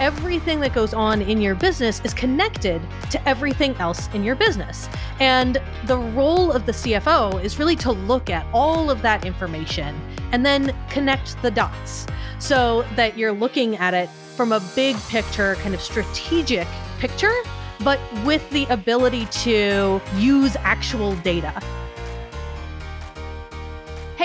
everything that goes on in your business is connected to everything else in your business. And the role of the CFO is really to look at all of that information and then connect the dots so that you're looking at it from a big picture, kind of strategic picture, but with the ability to use actual data.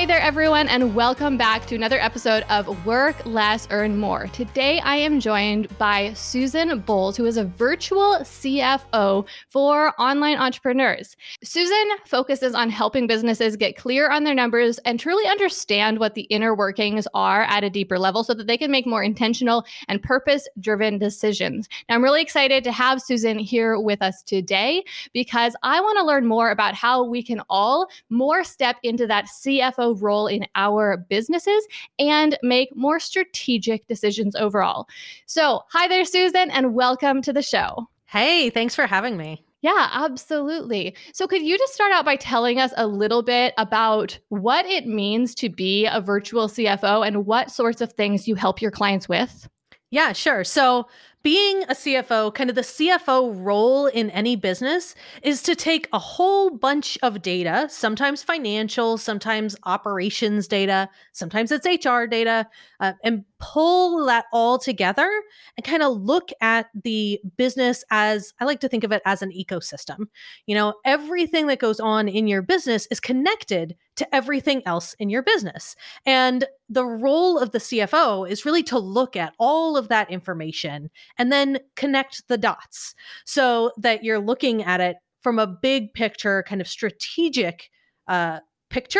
There, everyone, and welcome back to another episode of Work Less, Earn More. Today, I am joined by Susan Bowles, who is a virtual CFO for online entrepreneurs. Susan focuses on helping businesses get clear on their numbers and truly understand what the inner workings are at a deeper level so that they can make more intentional and purpose driven decisions. Now, I'm really excited to have Susan here with us today because I want to learn more about how we can all more step into that CFO role in our businesses and make more strategic decisions overall. So, hi there, Susan, and welcome to the show. Hey, thanks for having me. Yeah, absolutely. So, could you just start out by telling us a little bit about what it means to be a virtual CFO and what sorts of things you help your clients with? Yeah, sure. So, being a CFO, kind of the CFO role in any business is to take a whole bunch of data, sometimes financial, sometimes operations data, sometimes it's HR data, uh, and pull that all together and kind of look at the business as I like to think of it as an ecosystem. You know, everything that goes on in your business is connected to everything else in your business. And the role of the CFO is really to look at all of that information and then connect the dots so that you're looking at it from a big picture, kind of strategic uh, picture,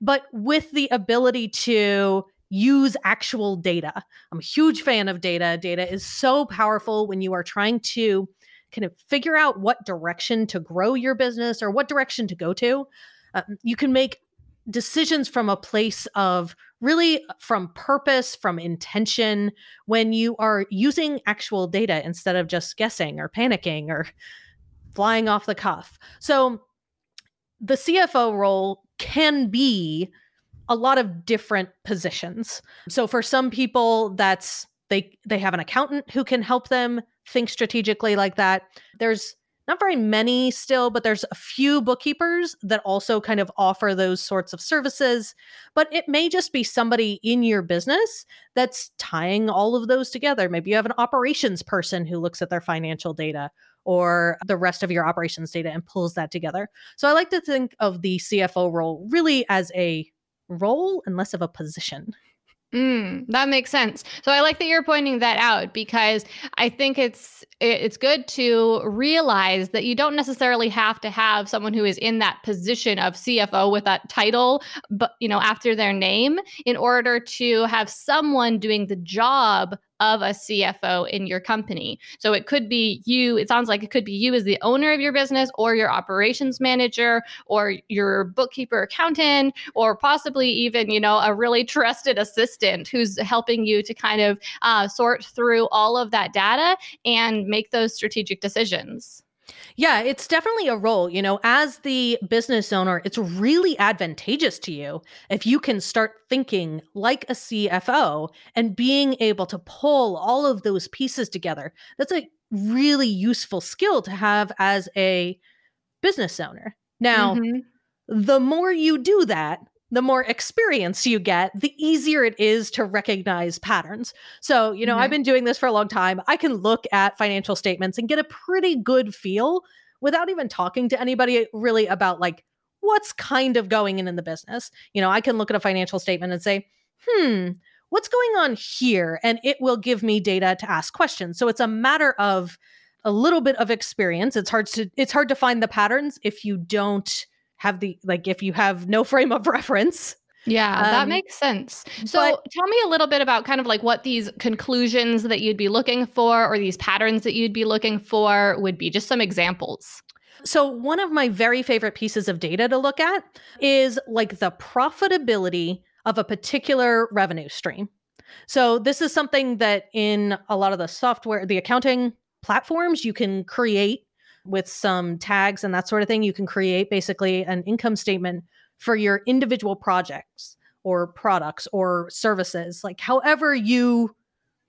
but with the ability to use actual data. I'm a huge fan of data. Data is so powerful when you are trying to kind of figure out what direction to grow your business or what direction to go to. Uh, you can make decisions from a place of really uh, from purpose, from intention, when you are using actual data instead of just guessing or panicking or flying off the cuff. So the CFO role can be a lot of different positions. So for some people that's they they have an accountant who can help them think strategically like that. There's not very many still, but there's a few bookkeepers that also kind of offer those sorts of services. But it may just be somebody in your business that's tying all of those together. Maybe you have an operations person who looks at their financial data or the rest of your operations data and pulls that together. So I like to think of the CFO role really as a role and less of a position. Mm, that makes sense. So I like that you're pointing that out because I think it's it's good to realize that you don't necessarily have to have someone who is in that position of CFO with that title, but you know after their name, in order to have someone doing the job of a CFO in your company. So it could be you, it sounds like it could be you as the owner of your business or your operations manager or your bookkeeper accountant or possibly even, you know, a really trusted assistant who's helping you to kind of uh, sort through all of that data and make those strategic decisions. Yeah, it's definitely a role. You know, as the business owner, it's really advantageous to you if you can start thinking like a CFO and being able to pull all of those pieces together. That's a really useful skill to have as a business owner. Now, mm-hmm. the more you do that, the more experience you get, the easier it is to recognize patterns. So, you know, mm-hmm. I've been doing this for a long time. I can look at financial statements and get a pretty good feel without even talking to anybody really about like what's kind of going in in the business. You know, I can look at a financial statement and say, hmm, what's going on here? And it will give me data to ask questions. So it's a matter of a little bit of experience. It's hard to it's hard to find the patterns if you don't have the like if you have no frame of reference. Yeah, um, that makes sense. So but, tell me a little bit about kind of like what these conclusions that you'd be looking for or these patterns that you'd be looking for would be. Just some examples. So, one of my very favorite pieces of data to look at is like the profitability of a particular revenue stream. So, this is something that in a lot of the software, the accounting platforms, you can create with some tags and that sort of thing, you can create basically an income statement for your individual projects or products or services, like however you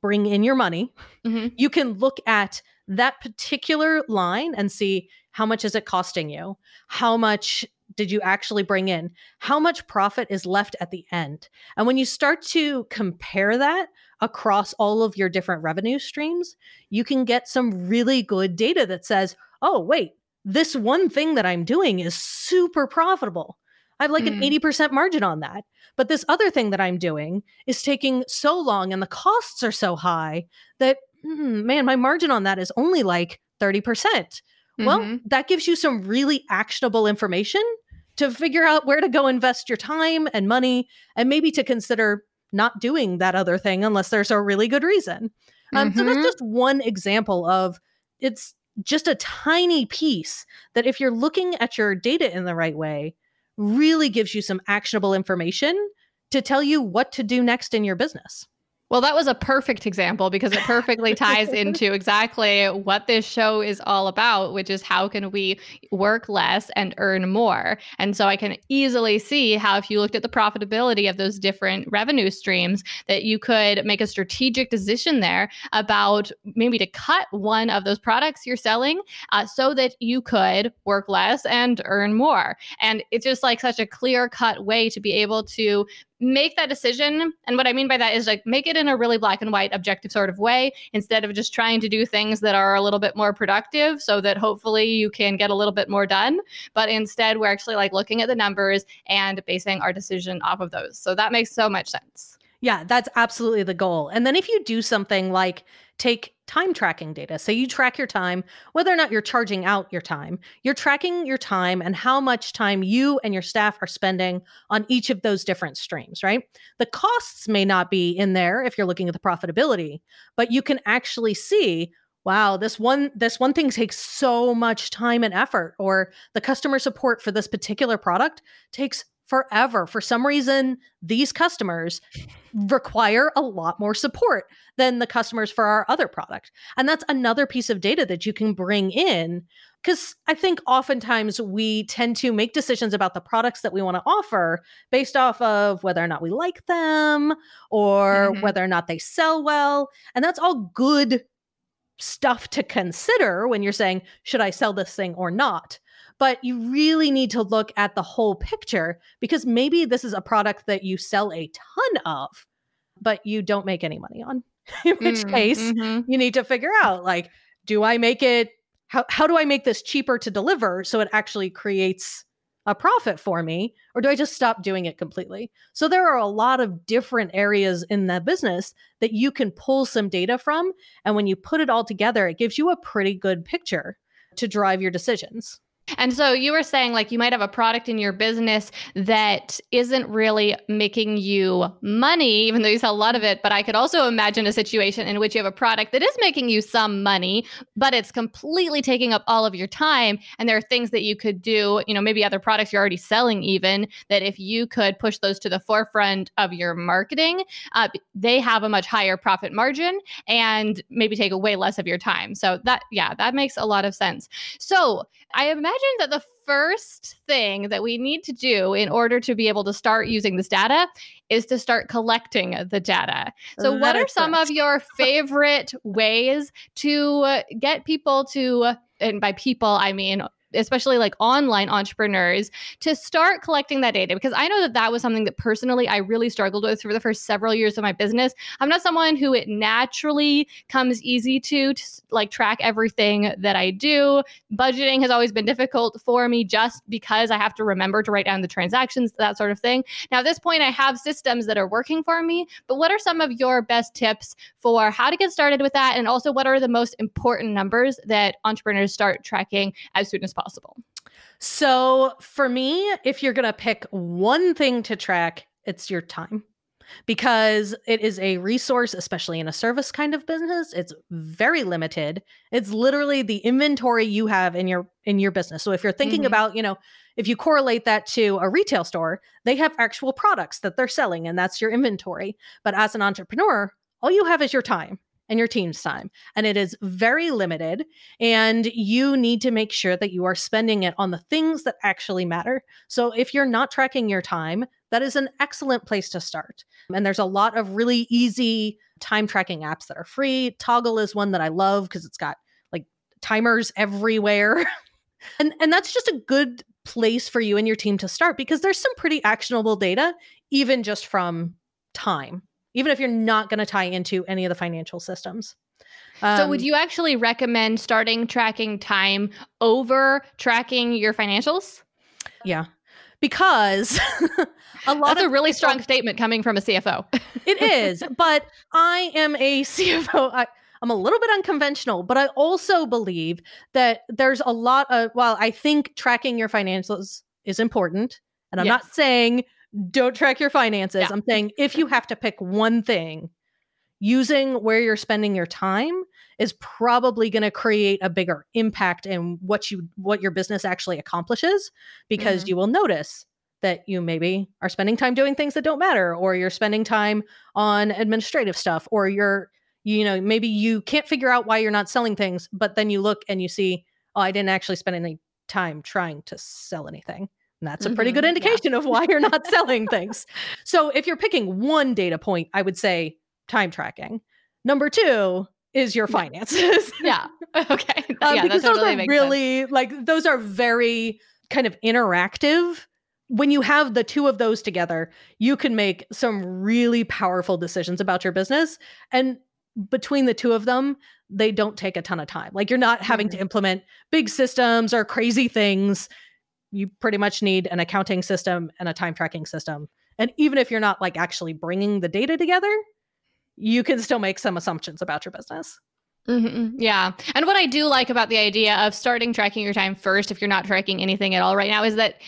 bring in your money, mm-hmm. you can look at that particular line and see how much is it costing you? How much did you actually bring in? How much profit is left at the end? And when you start to compare that across all of your different revenue streams, you can get some really good data that says, oh, wait, this one thing that I'm doing is super profitable. I have like mm. an 80% margin on that. But this other thing that I'm doing is taking so long and the costs are so high that, mm, man, my margin on that is only like 30%. Mm-hmm. Well, that gives you some really actionable information to figure out where to go invest your time and money and maybe to consider not doing that other thing unless there's a really good reason. Um, mm-hmm. So that's mm-hmm. just one example of it's just a tiny piece that if you're looking at your data in the right way, really gives you some actionable information to tell you what to do next in your business. Well, that was a perfect example because it perfectly ties into exactly what this show is all about, which is how can we work less and earn more. And so I can easily see how, if you looked at the profitability of those different revenue streams, that you could make a strategic decision there about maybe to cut one of those products you're selling uh, so that you could work less and earn more. And it's just like such a clear cut way to be able to make that decision. And what I mean by that is like make it in a really black and white, objective sort of way instead of just trying to do things that are a little bit more productive so that hopefully you can get a little bit more done. But instead, we're actually like looking at the numbers and basing our decision off of those. So that makes so much sense. Yeah, that's absolutely the goal. And then if you do something like take time tracking data. So you track your time, whether or not you're charging out your time, you're tracking your time and how much time you and your staff are spending on each of those different streams, right? The costs may not be in there if you're looking at the profitability, but you can actually see wow this one this one thing takes so much time and effort or the customer support for this particular product takes forever. For some reason, these customers require a lot more support than the customers for our other product. And that's another piece of data that you can bring in because I think oftentimes we tend to make decisions about the products that we want to offer based off of whether or not we like them or mm-hmm. whether or not they sell well. And that's all good stuff to consider when you're saying, should I sell this thing or not? But you really need to look at the whole picture because maybe this is a product that you sell a ton of, but you don't make any money on. In which mm, case, mm-hmm. you need to figure out like, do I make it? How, how do I make this cheaper to deliver so it actually creates a profit for me or do I just stop doing it completely? So there are a lot of different areas in that business that you can pull some data from and when you put it all together it gives you a pretty good picture to drive your decisions. And so you were saying like you might have a product in your business that isn't really making you money, even though you sell a lot of it. But I could also imagine a situation in which you have a product that is making you some money, but it's completely taking up all of your time. And there are things that you could do, you know, maybe other products you're already selling, even that if you could push those to the forefront of your marketing, uh, they have a much higher profit margin and maybe take away less of your time. So that, yeah, that makes a lot of sense. So I imagine imagine that the first thing that we need to do in order to be able to start using this data is to start collecting the data. So, that what are some of your favorite ways to get people to, and by people, I mean especially like online entrepreneurs to start collecting that data because I know that that was something that personally I really struggled with for the first several years of my business. I'm not someone who it naturally comes easy to, to like track everything that I do. Budgeting has always been difficult for me just because I have to remember to write down the transactions, that sort of thing. Now, at this point, I have systems that are working for me, but what are some of your best tips for how to get started with that? And also, what are the most important numbers that entrepreneurs start tracking as soon as possible? Possible? So, for me, if you're going to pick one thing to track, it's your time. Because it is a resource especially in a service kind of business it's very limited. It's literally the inventory you have in your in your business. So if you're thinking mm-hmm. about you know if you correlate that to a retail store they have actual products that they're selling and that's your inventory. But as an entrepreneur all you have is your time and your team's time. And it is very limited. And you need to make sure that you are spending it on the things that actually matter. So if you're not tracking your time, that is an excellent place to start. And there's a lot of really easy time tracking apps that are free. Toggl is one that I love because it's got like timers everywhere. and and that's just a good place for you and your team to start because there's some pretty actionable data even just from time. Even if you're not going to tie into any of the financial systems. Um, so would you actually recommend starting tracking time over tracking your financials? Yeah. Because a lot That's of a really strong statement coming from a CFO. it is, but I am a CFO. I, I'm a little bit unconventional, but I also believe that there's a lot of, well, I think tracking your financials is important. And I'm yes. not saying don't track your finances. Yeah. I'm saying if you have to pick one thing, using where you're spending your time is probably going to create a bigger impact in what you what your business actually accomplishes because mm-hmm. you will notice that you maybe are spending time doing things that don't matter or you're spending time on administrative stuff or you're you know maybe you can't figure out why you're not selling things but then you look and you see oh I didn't actually spend any time trying to sell anything and that's a pretty good mm-hmm. indication yeah. of why you're not selling things. So if you're picking one data point, I would say time tracking. Number two is your finances. yeah. Okay. Um, yeah, because those totally are really sense. like those are very kind of interactive. When you have the two of those together, you can make some really powerful decisions about your business. And between the two of them, they don't take a ton of time. Like you're not having mm-hmm. to implement big systems or crazy things. You pretty much need an accounting system and a time tracking system. And even if you're not like actually bringing the data together, you can still make some assumptions about your business. Mm-hmm. Yeah. And what I do like about the idea of starting tracking your time first, if you're not tracking anything at all right now, is that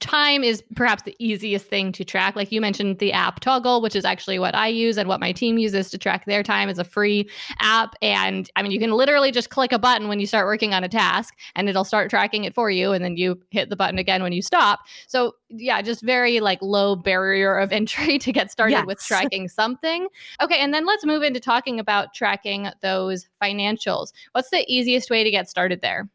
time is perhaps the easiest thing to track. Like you mentioned the app Toggl, which is actually what I use and what my team uses to track their time is a free app. And I mean, you can literally just click a button when you start working on a task and it'll start tracking it for you. And then you hit the button again when you stop. So yeah, just very like low barrier of entry to get started yes. with tracking something. Okay. And then let's move into talking about tracking those financials. What's the easiest way to get started there?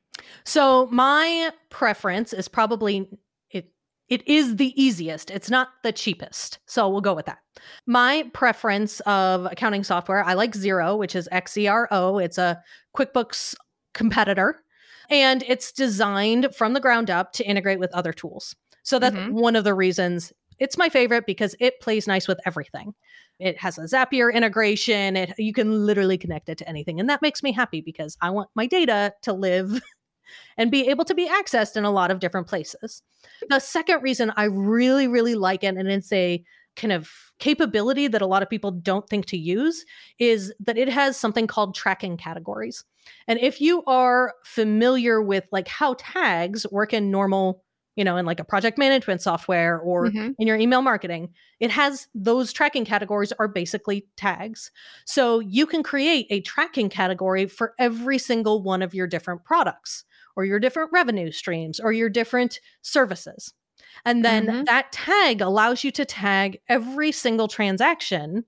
So my preference is probably it it is the easiest. It's not the cheapest. So we'll go with that. My preference of accounting software, I like Xero, which is X E R O. It's a QuickBooks competitor and it's designed from the ground up to integrate with other tools. So that's mm-hmm. one of the reasons it's my favorite because it plays nice with everything. It has a Zapier integration. It you can literally connect it to anything. And that makes me happy because I want my data to live and be able to be accessed in a lot of different places. The second reason I really, really like it, and it's a kind of capability that a lot of people don't think to use, is that it has something called tracking categories. And if you are familiar with like how tags work in normal you know, in like a project management software or mm-hmm. in your email marketing, it has those tracking categories are basically tags. So you can create a tracking category for every single one of your different products or your different revenue streams or your different services. And then mm-hmm. that tag allows you to tag every single transaction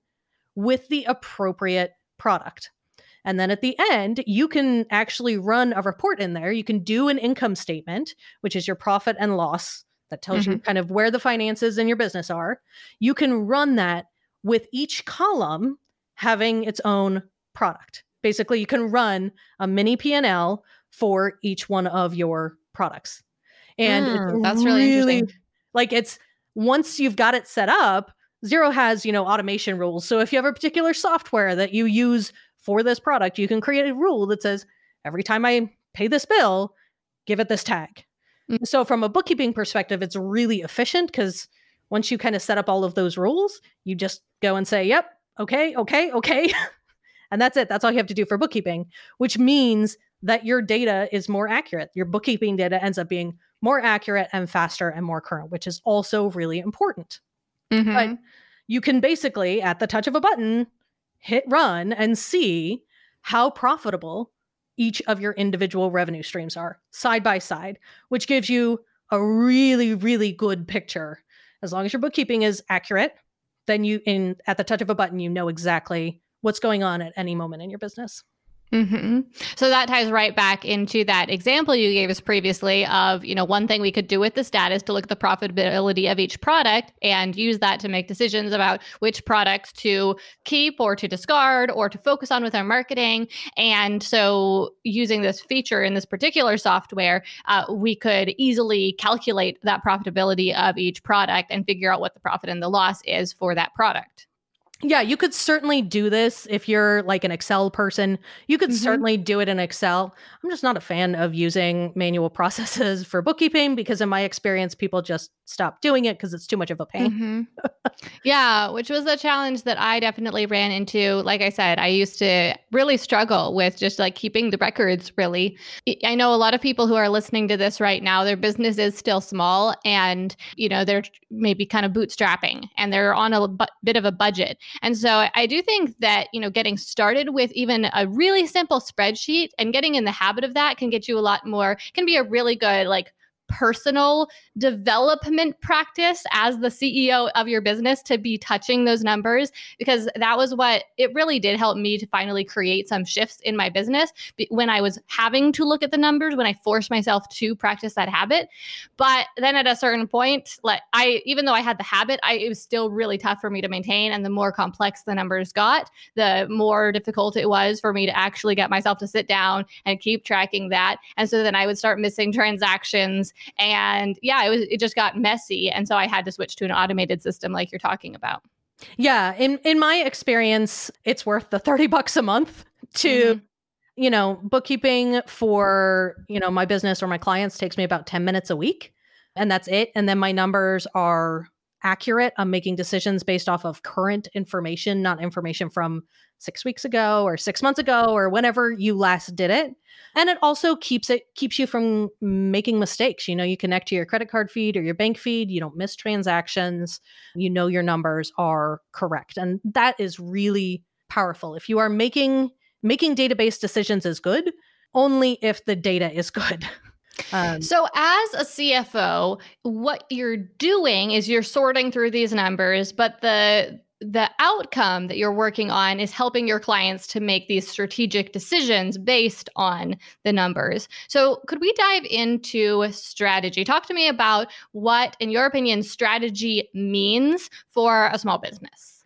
with the appropriate product. And then at the end, you can actually run a report in there. You can do an income statement, which is your profit and loss that tells mm-hmm. you kind of where the finances in your business are. You can run that with each column having its own product. Basically, you can run a mini P&L for each one of your products. And mm, that's really, really interesting. Like it's once you've got it set up, Xero has, you know, automation rules. So if you have a particular software that you use for this product, you can create a rule that says every time I pay this bill, give it this tag. Mm-hmm. So, from a bookkeeping perspective, it's really efficient because once you kind of set up all of those rules, you just go and say, yep, okay, okay, okay. and that's it. That's all you have to do for bookkeeping, which means that your data is more accurate. Your bookkeeping data ends up being more accurate and faster and more current, which is also really important. Mm-hmm. But you can basically, at the touch of a button, hit run and see how profitable each of your individual revenue streams are side by side, which gives you a really, really good picture. As long as your bookkeeping is accurate, then you in at the touch of a button, you know exactly what's going on at any moment in your business. Mm-hmm. So that ties right back into that example you gave us previously of, you know, one thing we could do with this data is to look at the profitability of each product and use that to make decisions about which products to keep or to discard or to focus on with our marketing. And so using this feature in this particular software, uh, we could easily calculate that profitability of each product and figure out what the profit and the loss is for that product. Yeah, you could certainly do this if you're like an Excel person. You could mm-hmm. certainly do it in Excel. I'm just not a fan of using manual processes for bookkeeping because, in my experience, people just stop doing it because it's too much of a pain. Mm-hmm. yeah, which was a challenge that I definitely ran into. Like I said, I used to really struggle with just like keeping the records, really. I know a lot of people who are listening to this right now, their business is still small and, you know, they're maybe kind of bootstrapping and they're on a bu- bit of a budget. And so I do think that, you know, getting started with even a really simple spreadsheet and getting in the habit of that can get you a lot more, can be a really good, like, personal development practice as the CEO of your business to be touching those numbers because that was what it really did help me to finally create some shifts in my business when I was having to look at the numbers when I forced myself to practice that habit. But then at a certain point like I even though I had the habit I it was still really tough for me to maintain and the more complex the numbers got the more difficult it was for me to actually get myself to sit down and keep tracking that. And so then I would start missing transactions and yeah, it was it just got messy, and so I had to switch to an automated system like you're talking about. Yeah, in in my experience, it's worth the 30 bucks a month to mm-hmm. you know, bookkeeping for, you know, my business or my clients takes me about 10 minutes a week, and that's it. And then my numbers are accurate. I'm making decisions based off of current information, not information from six weeks ago or six months ago or whenever you last did it. And it also keeps it keeps you from making mistakes. You know, you connect to your credit card feed or your bank feed, you don't miss transactions, you know your numbers are correct. And that is really powerful. If you are making making database decisions is good only if the data is good. Um, so, as a CFO, what you're doing is you're sorting through these numbers, but the the outcome that you're working on is helping your clients to make these strategic decisions based on the numbers. So, could we dive into strategy? Talk to me about what, in your opinion, strategy means for a small business.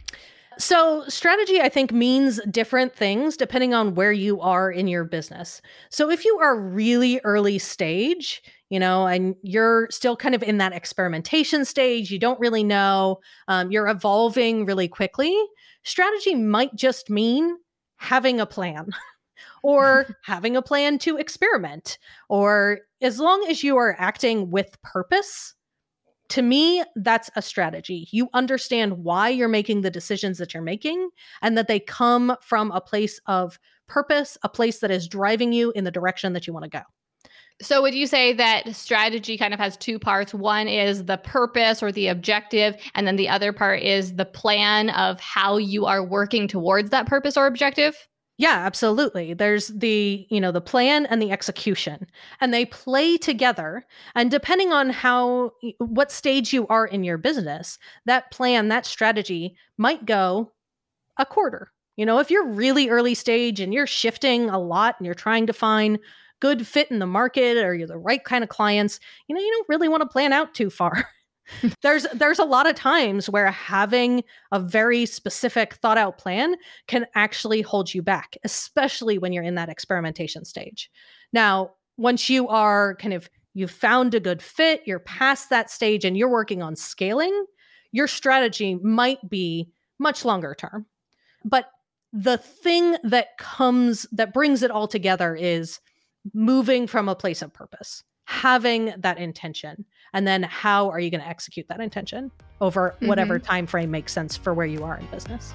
So, strategy, I think, means different things depending on where you are in your business. So, if you are really early stage, you know, and you're still kind of in that experimentation stage, you don't really know, um, you're evolving really quickly, strategy might just mean having a plan. or having a plan to experiment, or as long as you are acting with purpose, to me, that's a strategy. You understand why you're making the decisions that you're making and that they come from a place of purpose, a place that is driving you in the direction that you want to go. So, would you say that strategy kind of has two parts? One is the purpose or the objective, and then the other part is the plan of how you are working towards that purpose or objective? Yeah, absolutely. There's the, you know, the plan and the execution, and they play together. And depending on how, what stage you are in your business, that plan, that strategy might go a quarter. You know, if you're really early stage and you're shifting a lot and you're trying to find good fit in the market or you're the right kind of clients, you know, you don't really want to plan out too far. there's there's a lot of times where having a very specific thought out plan can actually hold you back, especially when you're in that experimentation stage. Now, once you are kind of you've found a good fit, you're past that stage and you're working on scaling, your strategy might be much longer term. But the thing that comes that brings it all together is moving from a place of purpose, having that intention, and then how are you going to execute that intention over mm-hmm. whatever time frame makes sense for where you are in business.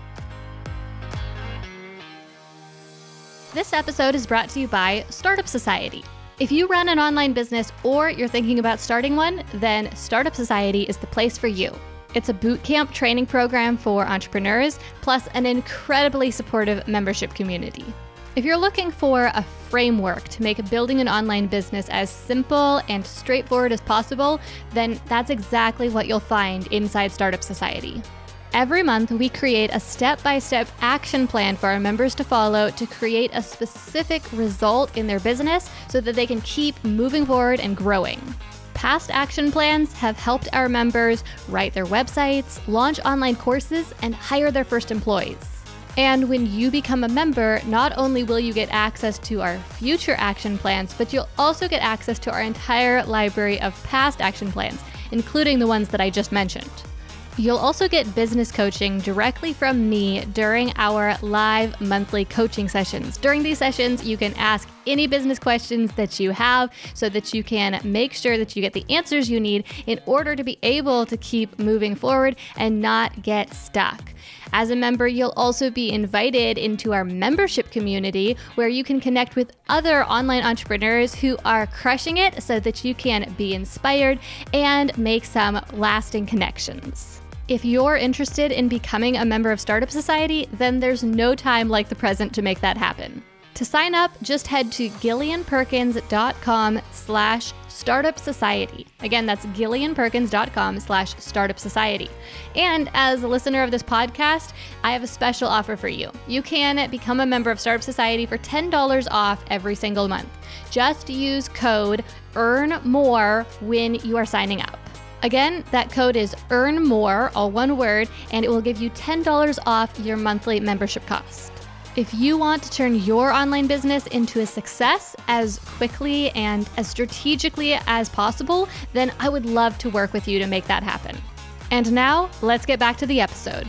This episode is brought to you by Startup Society. If you run an online business or you're thinking about starting one, then Startup Society is the place for you. It's a bootcamp training program for entrepreneurs, plus an incredibly supportive membership community. If you're looking for a framework to make building an online business as simple and straightforward as possible, then that's exactly what you'll find inside Startup Society. Every month, we create a step by step action plan for our members to follow to create a specific result in their business so that they can keep moving forward and growing. Past action plans have helped our members write their websites, launch online courses, and hire their first employees. And when you become a member, not only will you get access to our future action plans, but you'll also get access to our entire library of past action plans, including the ones that I just mentioned. You'll also get business coaching directly from me during our live monthly coaching sessions. During these sessions, you can ask any business questions that you have so that you can make sure that you get the answers you need in order to be able to keep moving forward and not get stuck. As a member, you'll also be invited into our membership community where you can connect with other online entrepreneurs who are crushing it so that you can be inspired and make some lasting connections. If you're interested in becoming a member of Startup Society, then there's no time like the present to make that happen. To sign up, just head to gillianperkins.com slash startup society. Again, that's gillianperkins.com slash startup society. And as a listener of this podcast, I have a special offer for you. You can become a member of Startup Society for $10 off every single month. Just use code EARN MORE when you are signing up. Again, that code is earn more, all one word, and it will give you $10 off your monthly membership cost. If you want to turn your online business into a success as quickly and as strategically as possible, then I would love to work with you to make that happen. And now, let's get back to the episode.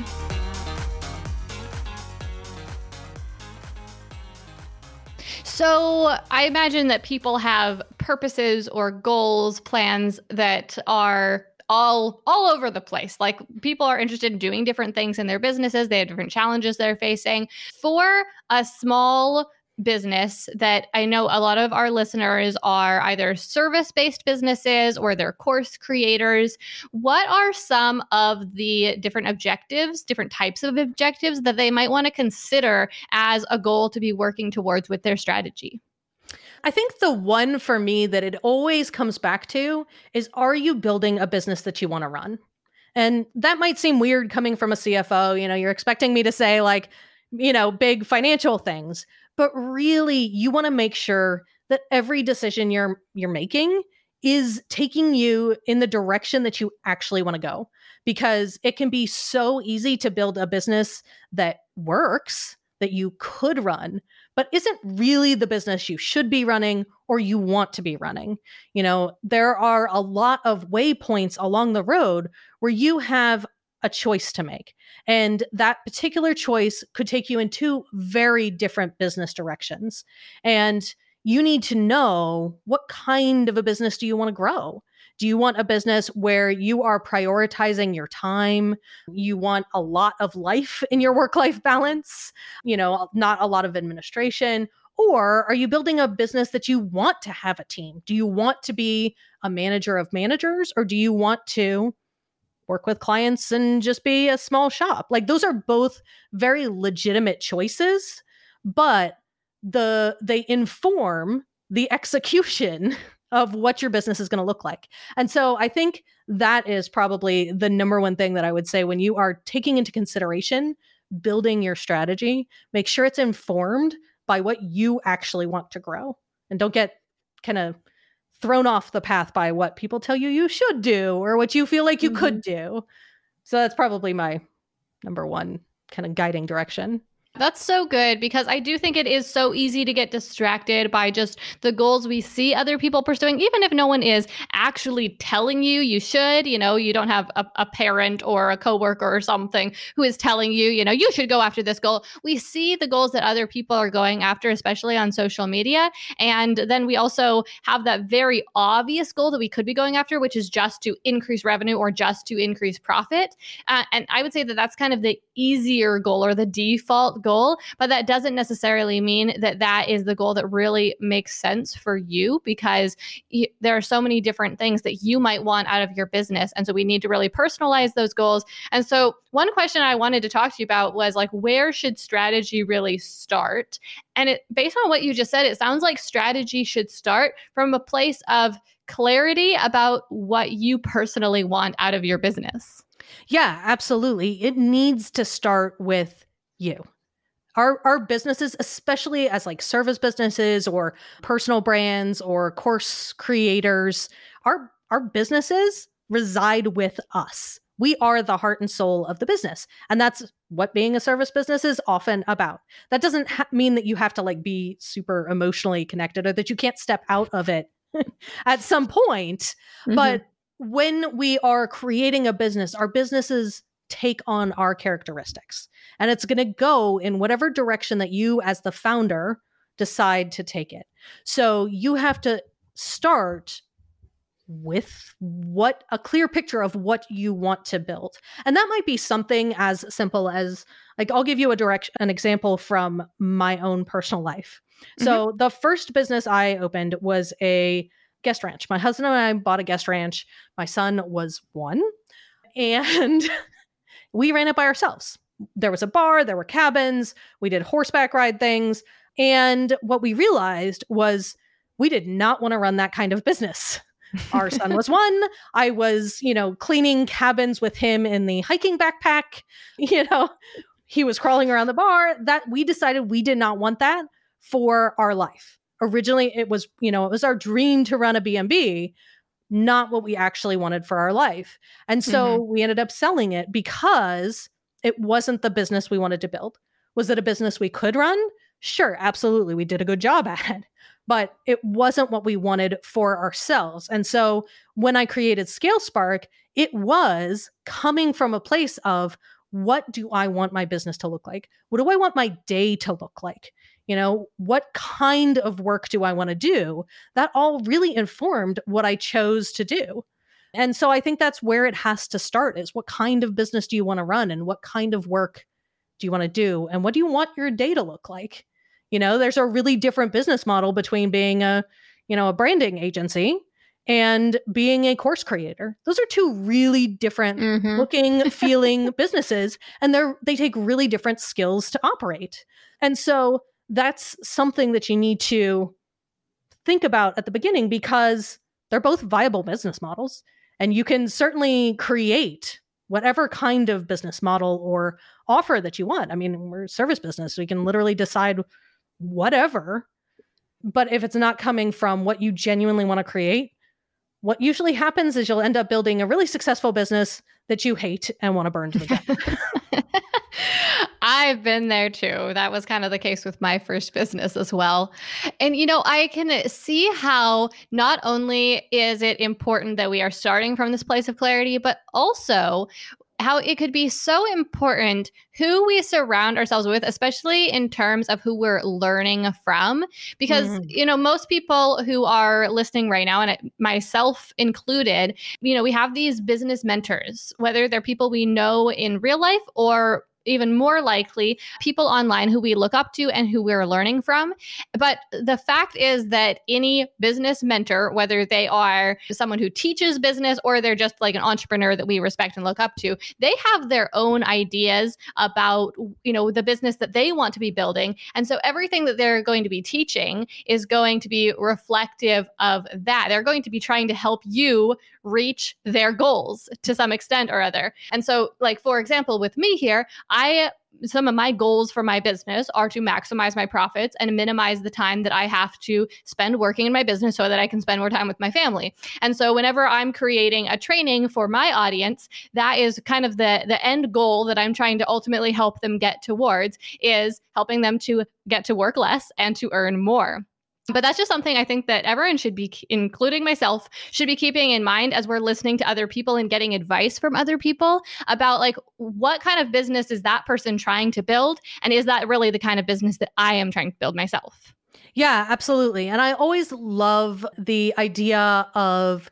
So, I imagine that people have purposes or goals, plans that are all all over the place like people are interested in doing different things in their businesses they have different challenges they're facing for a small business that I know a lot of our listeners are either service based businesses or they're course creators. What are some of the different objectives, different types of objectives that they might want to consider as a goal to be working towards with their strategy? I think the one for me that it always comes back to is are you building a business that you want to run? And that might seem weird coming from a CFO. You know, you're expecting me to say, like, you know, big financial things but really you want to make sure that every decision you're you're making is taking you in the direction that you actually want to go because it can be so easy to build a business that works that you could run but isn't really the business you should be running or you want to be running. You know, there are a lot of waypoints along the road where you have a choice to make. And that particular choice could take you in two very different business directions. And you need to know what kind of a business do you want to grow? Do you want a business where you are prioritizing your time? You want a lot of life in your work life balance, you know, not a lot of administration? Or are you building a business that you want to have a team? Do you want to be a manager of managers or do you want to work with clients and just be a small shop. Like those are both very legitimate choices, but the they inform the execution of what your business is going to look like. And so I think that is probably the number one thing that I would say when you are taking into consideration building your strategy, make sure it's informed by what you actually want to grow and don't get kind of thrown off the path by what people tell you you should do or what you feel like you mm-hmm. could do. So that's probably my number one kind of guiding direction. That's so good because I do think it is so easy to get distracted by just the goals we see other people pursuing, even if no one is actually telling you you should. You know, you don't have a, a, parent or a coworker or something who is telling you, you know, you should go after this goal. We see the goals that other people are going after, especially on social media. And then we also have that very obvious goal that we could be going after, which is just to increase revenue or just to increase profit. Uh, and I would say that that's kind of the easier goal or the default goal, but that doesn't necessarily mean that that is the goal that really makes sense for you because y- there are so many different things that you might want out of your business. And so we need to really personalize those goals. And so one question I wanted to talk to you about was like, where should strategy really start? And it, based on what you just said, it sounds like strategy should start from a place of clarity about what you personally want out of your business. Yeah, absolutely. It needs to start with you. Our our businesses, especially as like service businesses or personal brands or course creators, our our businesses reside with us. We are the heart and soul of the business. And that's what being a service business is often about. That doesn't ha- mean that you have to like be super emotionally connected or that you can't step out of it at some point. Mm-hmm. But when we are creating a business, our businesses take on our characteristics and it's going to go in whatever direction that you, as the founder, decide to take it. So you have to start with what a clear picture of what you want to build. And that might be something as simple as like I'll give you a direct an example from my own personal life. Mm-hmm. So the first business I opened was a guest ranch. My husband and I bought a guest ranch. My son was 1 and we ran it by ourselves. There was a bar, there were cabins, we did horseback ride things, and what we realized was we did not want to run that kind of business. Our son was one. I was, you know, cleaning cabins with him in the hiking backpack. You know, he was crawling around the bar. That we decided we did not want that for our life. Originally, it was, you know, it was our dream to run a B&B, not what we actually wanted for our life. And so mm-hmm. we ended up selling it because it wasn't the business we wanted to build. Was it a business we could run? Sure, absolutely. We did a good job at it but it wasn't what we wanted for ourselves. And so when I created Scale Spark, it was coming from a place of what do I want my business to look like? What do I want my day to look like? You know, what kind of work do I want to do? That all really informed what I chose to do. And so I think that's where it has to start is what kind of business do you want to run and what kind of work do you want to do and what do you want your day to look like? You know, there's a really different business model between being a, you know, a branding agency and being a course creator. Those are two really different mm-hmm. looking, feeling businesses and they're they take really different skills to operate. And so that's something that you need to think about at the beginning because they're both viable business models and you can certainly create whatever kind of business model or offer that you want. I mean, we're service business, so can literally decide whatever. But if it's not coming from what you genuinely want to create, what usually happens is you'll end up building a really successful business that you hate and want to burn to the ground. I've been there too. That was kind of the case with my first business as well. And, you know, I can see how not only is it important that we are starting from this place of clarity, but also how it could be so important who we surround ourselves with especially in terms of who we're learning from because mm-hmm. you know most people who are listening right now and it, myself included you know we have these business mentors whether they're people we know in real life or even more likely people online who we look up to and who we're learning from. But the fact is that any business mentor, whether they are someone who teaches business or they're just like an entrepreneur that we respect and look up to, they have their own ideas about, you know, the business that they want to be building. And so everything that they're going to be teaching is going to be reflective of that. They're going to be trying to help you reach their goals to some extent or other. And so like for example with me here, I some of my goals for my business are to maximize my profits and minimize the time that I have to spend working in my business so that I can spend more time with my family. And so whenever I'm creating a training for my audience, that is kind of the the end goal that I'm trying to ultimately help them get towards is helping them to get to work less and to earn more. But that's just something I think that everyone should be, including myself, should be keeping in mind as we're listening to other people and getting advice from other people about like what kind of business is that person trying to build? And is that really the kind of business that I am trying to build myself? Yeah, absolutely. And I always love the idea of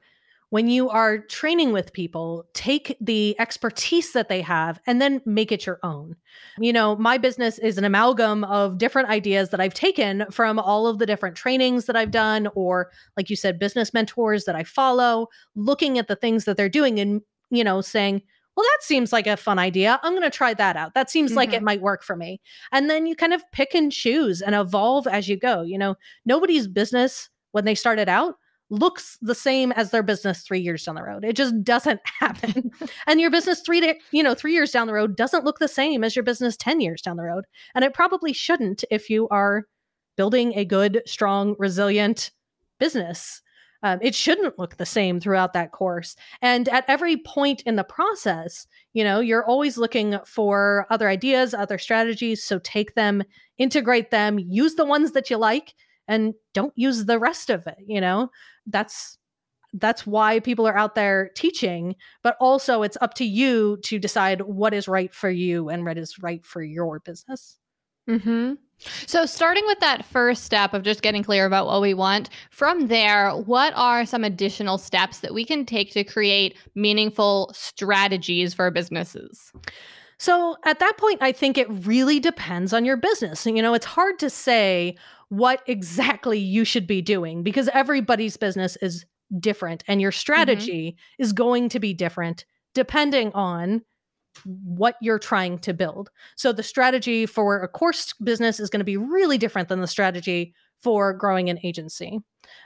when you are training with people, take the expertise that they have and then make it your own. You know, my business is an amalgam of different ideas that I've taken from all of the different trainings that I've done, or like you said, business mentors that I follow, looking at the things that they're doing and, you know, saying, well, that seems like a fun idea. I'm going to try that out. That seems mm-hmm. like it mm-hmm. might work for me. And then you kind of pick and choose and evolve as you go. You know, nobody's business when they started out looks the same as their business 3 years down the road. It just doesn't happen. and your business 3 to, you know, 3 years down the road doesn't look the same as your business 10 years down the road. And it probably shouldn't if you are building a good, strong, resilient business. Um, it shouldn't look the same throughout that course. And at every point in the process, you know, you're always looking for other ideas, other strategies. So take them, integrate them, use the ones that you like, and don't use the rest of it. You know, that's that's why people are out there teaching but also it's up to you to decide what is right for you and what is right for your business mm-hmm. So, starting with that first step of just getting clear about what we want, from there, what are some additional steps that we can take to create meaningful strategies for businesses? So, at that point, I think it really depends on your business. You know, it's hard to say what exactly you should be doing because everybody's business is different and your mm-hmm. strategy mm-hmm. is going to be different depending on what you're trying to build. So the strategy for a course business is going to be really different than the strategy for growing an agency.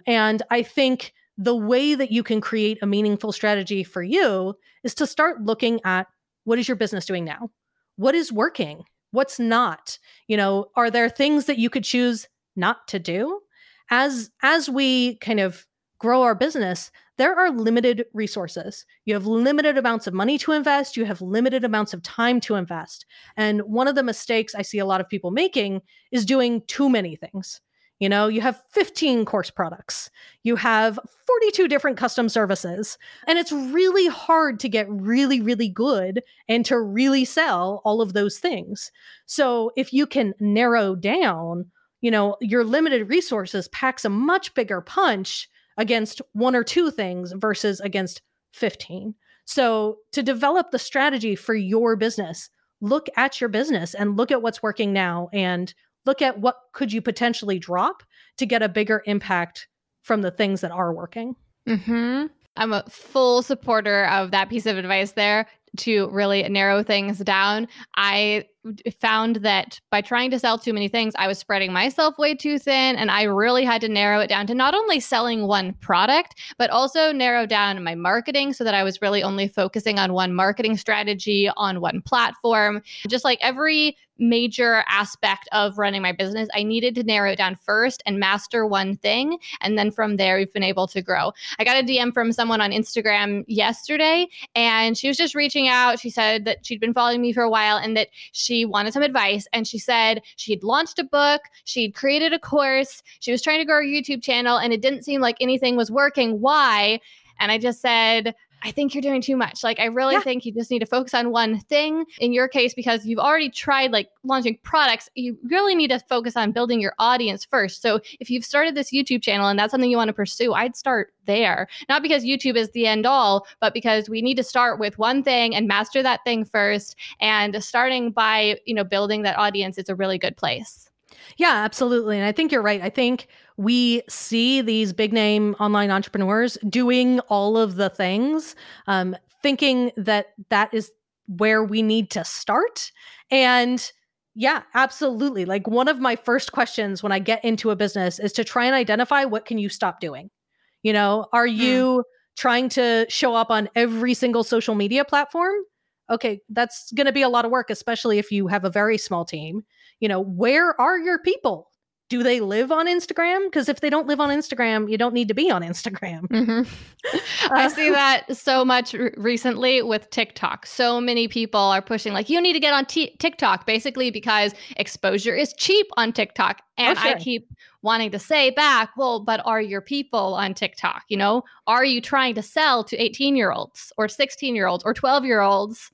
And I think the way that you can create a meaningful strategy for you is to start looking at what is your business doing now? What is working? What's not? You know, are there things that you could choose not to do? As as we kind of grow our business, there are limited resources. You have limited amounts of money to invest, you have limited amounts of time to invest. And one of the mistakes I see a lot of people making is doing too many things. You know, you have 15 course products, you have 42 different custom services, and it's really hard to get really, really good and to really sell all of those things. So if you can narrow down, you know, your limited resources packs a much bigger punch against one or two things versus against 15. So, to develop the strategy for your business, look at your business and look at what's working now and look at what could you potentially drop to get a bigger impact from the things that are working. Mhm. I'm a full supporter of that piece of advice there to really narrow things down. I found that by trying to sell too many things, I was spreading myself way too thin. And I really had to narrow it down to not only selling one product, but also narrow down my marketing so that I was really only focusing on one marketing strategy on one platform. Just like every major aspect of running my business, I needed to narrow it down first and master one thing. And then from there, we've been able to grow. I got a DM from someone on Instagram yesterday, and she was just reaching out. She said that she'd been following me for a while and that she she wanted some advice and she said she'd launched a book, she'd created a course, she was trying to grow her YouTube channel, and it didn't seem like anything was working. Why? And I just said, I think you're doing too much. Like, I really yeah. think you just need to focus on one thing. In your case, because you've already tried like launching products, you really need to focus on building your audience first. So, if you've started this YouTube channel and that's something you want to pursue, I'd start there. Not because YouTube is the end all, but because we need to start with one thing and master that thing first. And starting by, you know, building that audience is a really good place. Yeah, absolutely. And I think you're right. I think we see these big name online entrepreneurs doing all of the things, um, thinking that that is where we need to start. And yeah, absolutely. Like one of my first questions when I get into a business is to try and identify what can you stop doing? You know, are hmm. you mm. trying to show up on every single social media platform? Okay, that's going to be a lot of work, especially if you have a very small team you know, where are your people? Do they live on Instagram? Because if they don't live on Instagram, you don't need to be on Instagram. Mm-hmm. I see that so much r- recently with TikTok. So many people are pushing, like, you need to get on t- TikTok, basically because exposure is cheap on TikTok. And oh, sure. I keep wanting to say back, well, but are your people on TikTok? You know, are you trying to sell to 18 year olds or 16 year olds or 12 year olds?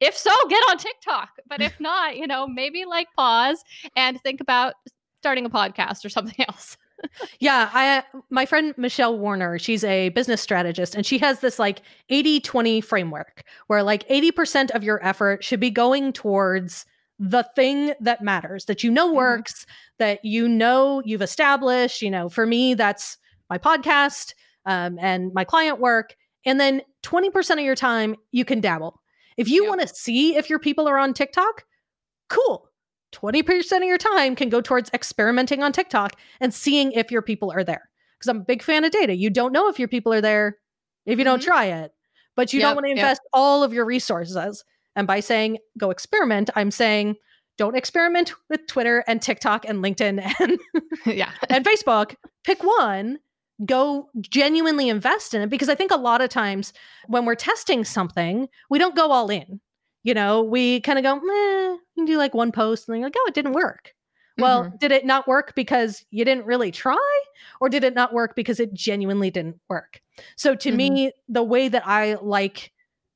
if so, get on TikTok. But if not, you know, maybe like pause and think about starting a podcast or something else. yeah, I my friend Michelle Warner, she's a business strategist and she has this like 80/20 framework where like 80% of your effort should be going towards the thing that matters, that you know mm-hmm. works, mm-hmm. that you know you've established, you know, for me that's my podcast um, and my client work and then 20% of your time you can dabble if you yep. want to see if your people are on TikTok, cool. 20% of your time can go towards experimenting on TikTok and seeing if your people are there. because I'm a big fan of data. You don't know if your people are there if you don't Mhm. try it, but you Yep, don't want to yep. invest all of your resources. And by saying go experiment, I'm saying don't experiment with Twitter and TikTok and LinkedIn and yeah. and Facebook, pick one, go genuinely invest in it. Because I think a lot of times when we're testing something, we don't go all in. You know, we kind of go, meh, you do like one post and then you're like, oh, it didn't work. Well, Mhm. did it not work because you didn't really try? Or did it not work because it genuinely didn't work? So to me, the way that I like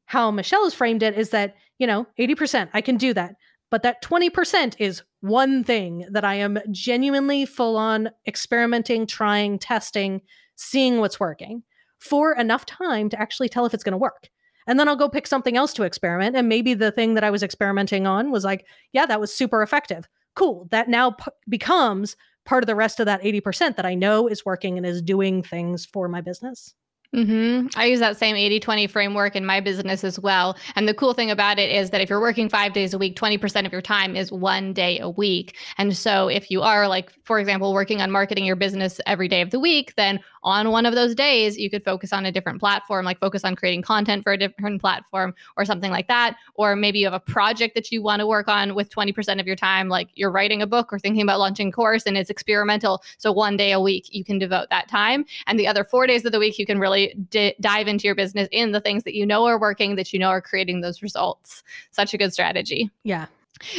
how Michelle has framed it is that, you know, 80%, I can do that. But that 20% is one thing that I am genuinely full on experimenting, trying, testing, seeing what's working for enough time to actually tell if it's going to work. And then I'll go pick something else to experiment. And maybe the thing that I was experimenting on was like, yeah, that was super effective. Cool. That now p- becomes part of the rest of that 80% that I know is working and is doing things for my business. Mm-hmm. I use that same 80 20 framework in my business as well. And the cool thing about it is that if you're working five days a week, 20% of your time is one day a week. And so if you are, like, for example, working on marketing your business every day of the week, then on one of those days, you could focus on a different platform, like focus on creating content for a different platform or something like that. Or maybe you have a project that you want to work on with 20% of your time, like you're writing a book or thinking about launching a course and it's experimental. So one day a week, you can devote that time. And the other four days of the week, you can really di- dive into your business in the things that you know are working, that you know are creating those results. Such a good strategy. Yeah.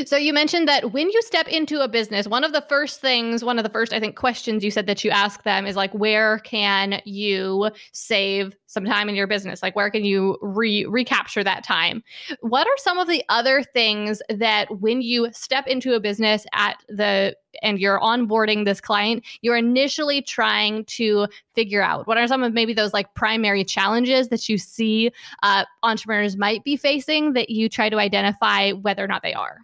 So you mentioned that when you step into a business, one of the first things, one of the first I think questions you said that you ask them is like where can you save some time in your business? Like where can you re- recapture that time? What are some of the other things that when you step into a business at the and you're onboarding this client, you're initially trying to figure out? What are some of maybe those like primary challenges that you see uh, entrepreneurs might be facing that you try to identify whether or not they are?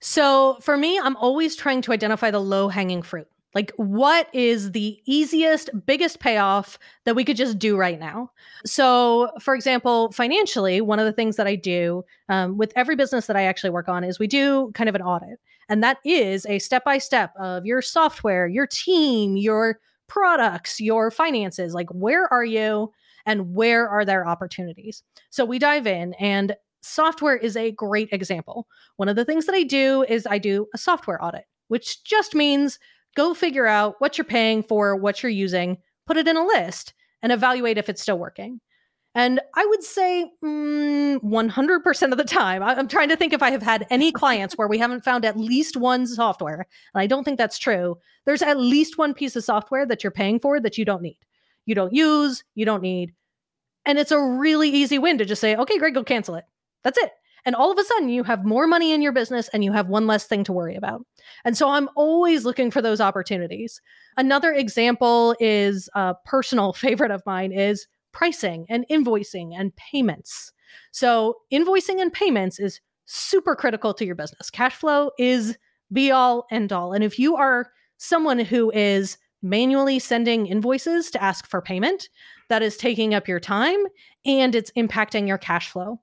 So for me, I'm always trying to identify the low hanging fruit. Like, what is the easiest, biggest payoff that we could just do right now? So, for example, financially, one of the things that I do um, with every business that I actually work on is we do kind of an audit. And that is a step by step of your software, your team, your products, your finances. Like, where are you and where are there opportunities? So, we dive in, and software is a great example. One of the things that I do is I do a software audit, which just means go figure out what you're paying for, what you're using, put it in a list, and evaluate if it's still working. And I would say mm, 100% of the time, I'm trying to think if I have had any clients where we haven't found at least one software. And I don't think that's true. There's at least one piece of software that you're paying for that you don't need. You don't use, you don't need. And it's a really easy win to just say, okay, great, go cancel it. That's it. And all of a sudden, you have more money in your business and you have one less thing to worry about. And so I'm always looking for those opportunities. Another example is a personal favorite of mine is pricing and invoicing and payments. So invoicing and payments is super critical to your business. Cash flow is be all end all. And if you are someone who is manually sending invoices to ask for payment, that is taking up your time and it's impacting your cash flow.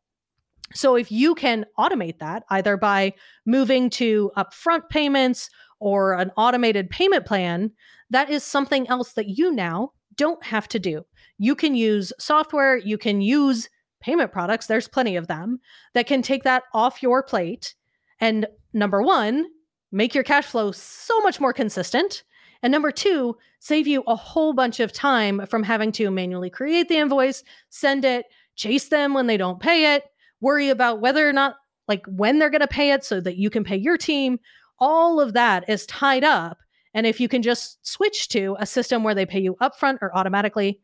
So if you can automate that either by moving to upfront payments or an automated payment plan, that is something else that you now don't have to do. You can use software, you can use payment products, there's plenty of them that can take that off your plate and number 1, make your cash flow so much more consistent. And number two, save you a whole bunch of time from having to manually create the invoice, send it, chase them when they don't pay it, worry about whether or not, like when they're going to pay it so that you can pay your team. All of that is tied up. And if you can just switch to a system where they pay you upfront or automatically,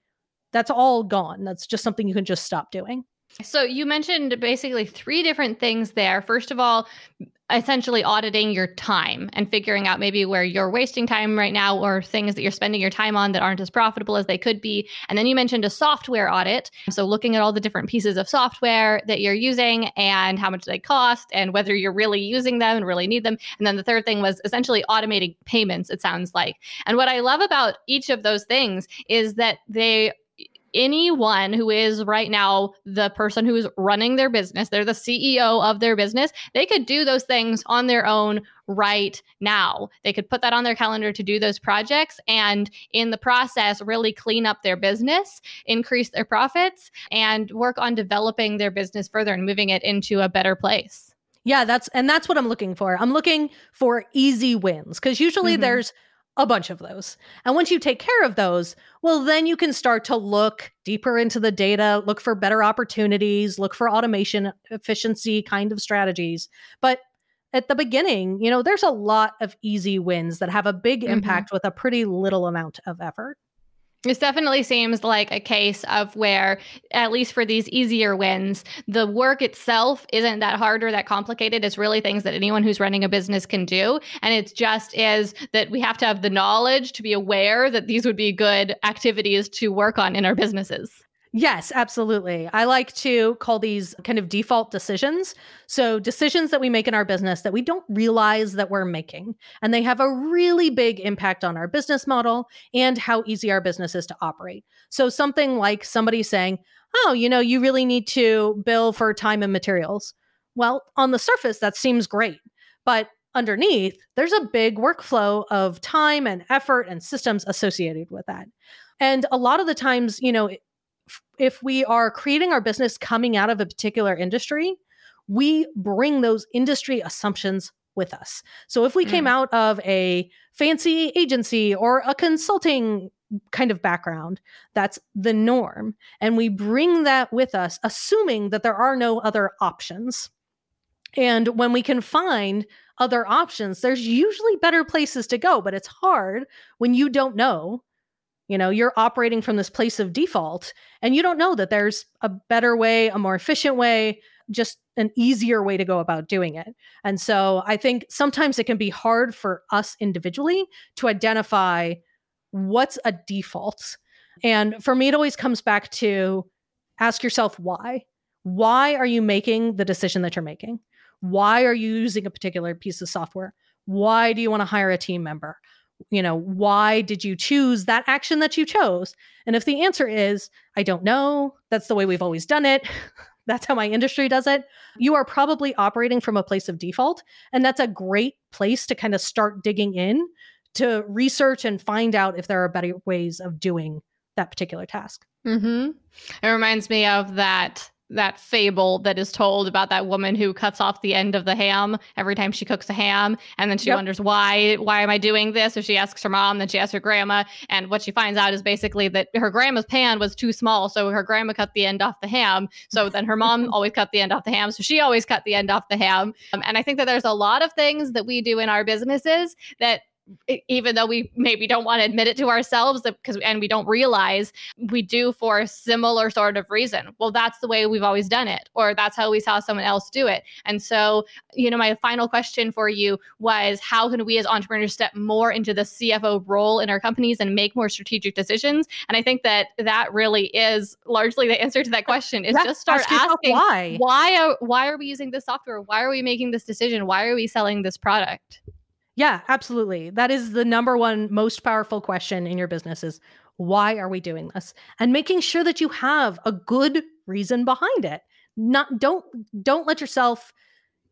that's all gone. That's just something you can just stop doing. So you mentioned basically three different things there. First of all, essentially auditing your time and figuring out maybe where you're wasting time right now or things that you're spending your time on that aren't as profitable as they could be. And then you mentioned a software audit. So looking at all the different pieces of software that you're using and how much they cost and whether you're really using them and really need them. And then the third thing was essentially automating payments, it sounds like. And what I love about each of those things is that they anyone who is right now the person who is running their business, they're the CEO of their business, they could do those things on their own right now. They could put that on their calendar to do those projects and in the process really clean up their business, increase their profits and work on developing their business further and moving it into a better place. Yeah, that's and that's what I'm looking for. I'm looking for easy wins because usually mm-hmm. there's a bunch of those. And once you take care of those, well, then you can start to look deeper into the data, look for better opportunities, look for automation efficiency kind of strategies. But at the beginning, you know, there's a lot of easy wins that have a big mm-hmm. impact with a pretty little amount of effort. This definitely seems like a case of where, at least for these easier wins, the work itself isn't that hard or that complicated. It's really things that anyone who's running a business can do. And it's just is that we have to have the knowledge to be aware that these would be good activities to work on in our businesses. Yes, absolutely. I like to call these kind of default decisions. So, decisions that we make in our business that we don't realize that we're making. And they have a really big impact on our business model and how easy our business is to operate. So, something like somebody saying, Oh, you know, you really need to bill for time and materials. Well, on the surface, that seems great. But underneath, there's a big workflow of time and effort and systems associated with that. And a lot of the times, you know, if we are creating our business coming out of a particular industry, we bring those industry assumptions with us. So if we mm. came out of a fancy agency or a consulting kind of background, that's the norm. And we bring that with us, assuming that there are no other options. And when we can find other options, there's usually better places to go, but it's hard when you don't know you know, you're operating from this place of default and you don't know that there's a better way, a more efficient way, just an easier way to go about doing it. And so I think sometimes it can be hard for us individually to identify what's a default. And for me, it always comes back to ask yourself why. Why are you making the decision that you're making? Why are you using a particular piece of software? Why do you want to hire a team member? You know, why did you choose that action that you chose? And if the answer is, I don't know, that's the way we've always done it. that's how my industry does it. You are probably operating from a place of default. And that's a great place to kind of start digging in to research and find out if there are better ways of doing that particular task. Mm-hmm. It reminds me of that that fable that is told about that woman who cuts off the end of the ham every time she cooks a ham and then she yep. wonders why why am i doing this? Or she asks her mom then she asks her grandma and what she finds out is basically that her grandma's pan was too small so her grandma cut the end off the ham. So then her mom always cut the end off the ham so she always cut the end off the ham. Um, and i think that there's a lot of things that we do in our businesses that even though we maybe don't want to admit it to ourselves because and we don't realize we do for a similar sort of reason. Well that's the way we've always done it or that's how we saw someone else do it. And so you know my final question for you was how can we as entrepreneurs step more into the cfo role in our companies and make more strategic decisions? And i think that that really is largely the answer to that question is just start asking why. Why are, why are we using this software? Why are we making this decision? Why are we selling this product yeah, absolutely. That is the number one most powerful question in your business is why are we doing this? And making sure that you have a good reason behind it. Not don't don't let yourself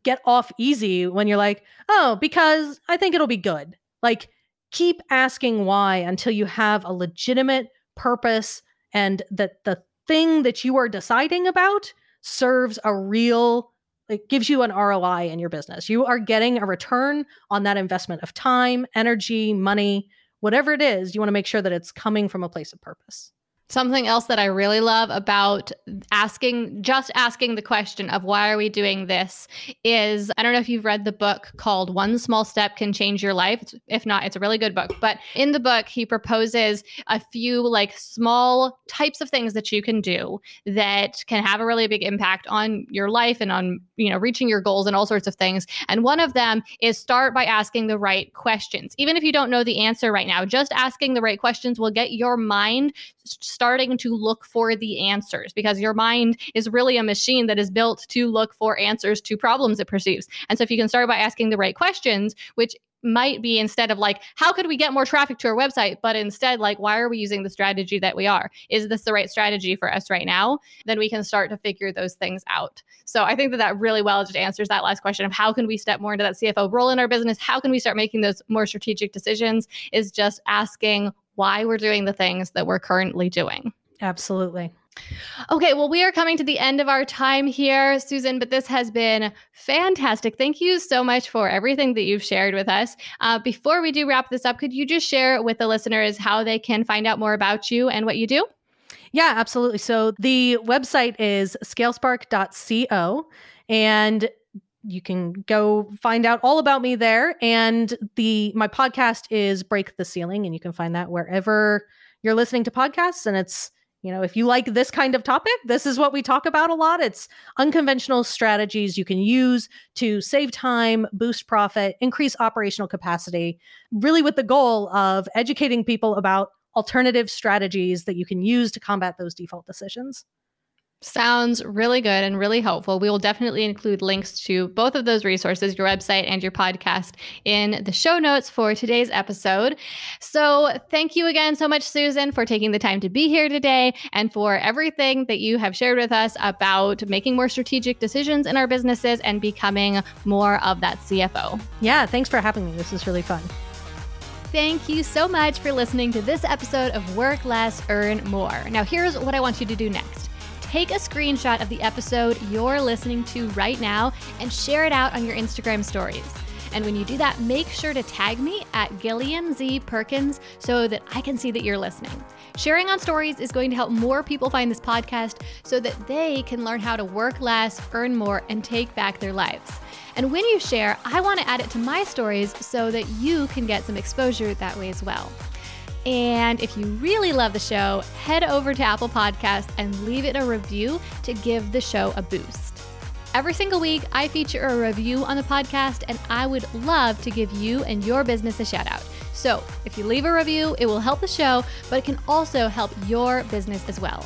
get off easy when you're like, "Oh, because I think it'll be good." Like keep asking why until you have a legitimate purpose and that the thing that you are deciding about serves a real it gives you an ROI in your business. You are getting a return on that investment of time, energy, money, whatever it is. You want to make sure that it's coming from a place of purpose. Something else that I really love about asking, just asking the question of why are we doing this is I don't know if you've read the book called One Small Step Can Change Your Life. If not, it's a really good book. But in the book, he proposes a few like small types of things that you can do that can have a really big impact on your life and on, you know, reaching your goals and all sorts of things. And one of them is start by asking the right questions. Even if you don't know the answer right now, just asking the right questions will get your mind starting to look for the answers because your mind is really a machine that is built to look for answers to problems it perceives. And so if you can start by asking the right questions, which might be instead of like, how could we get more traffic to our website? But instead, like, why are we using the strategy that we are? Is this the right strategy for us right now? Then we can start to figure those things out. So I think that that really well just answers that last question of how can we step more into that CFO role in our business? How can we start making those more strategic decisions? Is just asking why we're doing the things that we're currently doing. Absolutely. Okay, well, we are coming to the end of our time here, Susan, but this has been fantastic. Thank you so much for everything that you've shared with us. Uh, before we do wrap this up, could you just share with the listeners how they can find out more about you and what you do? Yeah, absolutely. So the website is scalespark.co and you can go find out all about me there and the my podcast is break the ceiling and you can find that wherever you're listening to podcasts and it's you know, if you like this kind of topic, this is what we talk about a lot. It's unconventional strategies you can use to save time, boost profit, increase operational capacity, really with the goal of educating people about alternative strategies that you can use to combat those default decisions. Sounds really good and really helpful. We will definitely include links to both of those resources, your website and your podcast, in the show notes for today's episode. So, thank you again so much, Susan, for taking the time to be here today and for everything that you have shared with us about making more strategic decisions in our businesses and becoming more of that CFO. Yeah, thanks for having me. This is really fun. Thank you so much for listening to this episode of Work Less, Earn More. Now, here's what I want you to do next take a screenshot of the episode you're listening to right now and share it out on your Instagram stories. And when you do that, make sure to tag me at Gillian Z Perkins so that I can see that you're listening. Sharing on stories is going to help more people find this podcast so that they can learn how to work less, earn more, and take back their lives. And when you share, I want to add it to my stories so that you can get some exposure that way as well. And if you really love the show, head over to Apple Podcasts and leave it a review to give the show a boost. Every single week, I feature a review on the podcast, and I would love to give you and your business a shout out. So if you leave a review, it will help the show, but it can also help your business as well.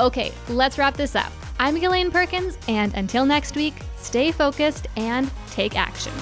Okay, let's wrap this up. I'm Gillian Perkins, and until next week, stay focused and take action.